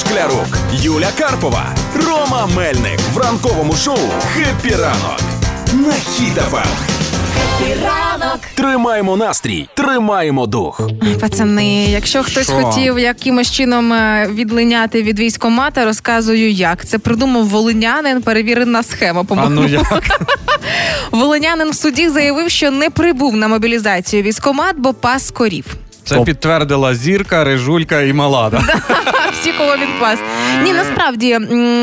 Шклярук, Юля Карпова, Рома Мельник в ранковому шоу «Happy ранок» на Хіт-ФМ. Тримаємо настрій, тримаємо дух. Пацани, якщо хтось Що? хотів якимось чином е, відлиняти від військомата, розказую як. Це придумав волинянин, перевірена схема. А По-моєму. ну як? Волинянин в суді заявив, що не прибув на мобілізацію військомат, бо пас корів. Це підтвердила зірка, рижулька і малада. Всі, кого він пас. Ні, насправді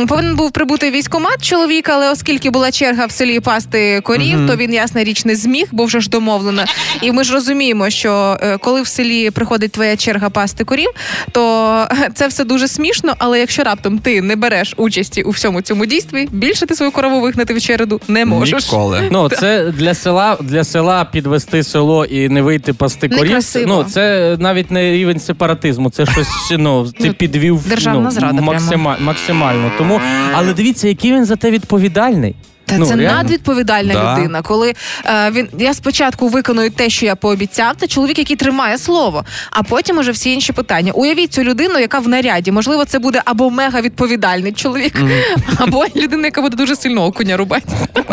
повинен був прибути військомат чоловік, але оскільки була черга в селі пасти корів, то він ясна річ не зміг, бо вже ж домовлено. І ми ж розуміємо, що е, коли в селі приходить твоя черга пасти корів, то е, це все дуже смішно. Але якщо раптом ти не береш участі у всьому цьому дійстві, більше ти свою корову вигнати в череду не можеш. Ніколи. Ну, це для села для села підвести село і не вийти пасти корів. Некрасиво. Ну, це навіть не рівень сепаратизму, це щось ну, ти Ну, підвів державна ну, зрада максима- максимально. Тому, але дивіться, який він за те відповідальний. Та Ну, це реально. надвідповідальна Да. людина. Коли е, він я спочатку виконую те, що я пообіцяв, це чоловік, який тримає слово, а потім уже всі інші питання. Уявіть цю людину, яка в наряді. Можливо, це буде або мега відповідальний чоловік, або людина, яка буде дуже сильно окуня рубати.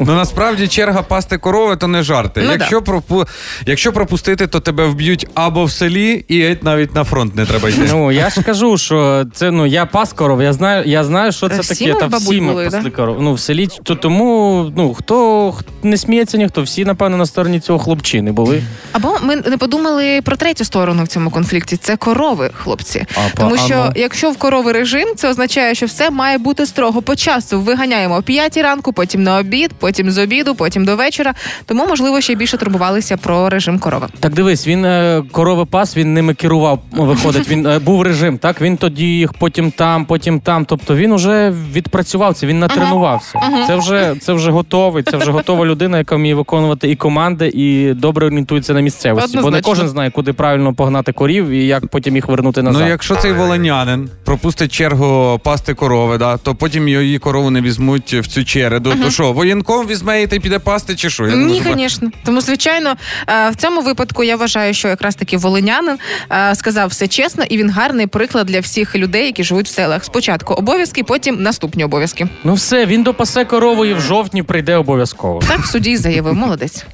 Ну насправді черга пасти корови то не жарти. Ну, якщо, пропу... якщо пропустити, то тебе вб'ють або в селі, і навіть на фронт не треба йти. Ну я ж кажу, що це ну я пас коров, я знаю, я знаю, що це Всі таке. ми Та бабуль всі ми були, пасли да? коров. Ну в селі то тому ну хто х- не сміється, ніхто всі напевно на стороні цього хлопчини були. Або ми не подумали про третю сторону в цьому конфлікті. Це корови, хлопці. А, Тому а що ну. якщо в корови режим, це означає, що все має бути строго по часу. Виганяємо о п'ятій ранку, потім на обід, потім з обіду, потім до вечора. Тому можливо ще більше турбувалися про режим корови. Так дивись, він е, корови пас, він ними керував. ну, Виходить, він е, був режим, так він тоді їх, потім там, потім там. Тобто він вже відпрацював це, він натренувався. Це вже це вже готовий. Це вже готова людина, яка вміє виконувати і команди, і добре орієнтується на місцевості. Бо не кожен знає, куди правильно погнати корів і як потім їх вернути назад. Ну, якщо цей волонянин пропустить чергу пасти корови, да, то потім її корову не візьмуть в цю череду. То що, воєнком візьмеєте і й піде пасти, чи що? Я Ні, звісно. Тому, звичайно, е, в цьому випадку я вважаю, що якраз таки волинянин е, сказав все чесно, і він гарний приклад для всіх людей, які живуть в селах. Спочатку обов'язки, потім наступні обов'язки. Ну все, він допасе корову і в жовтні прийде обов'язково. Так в суді заявив. Молодець.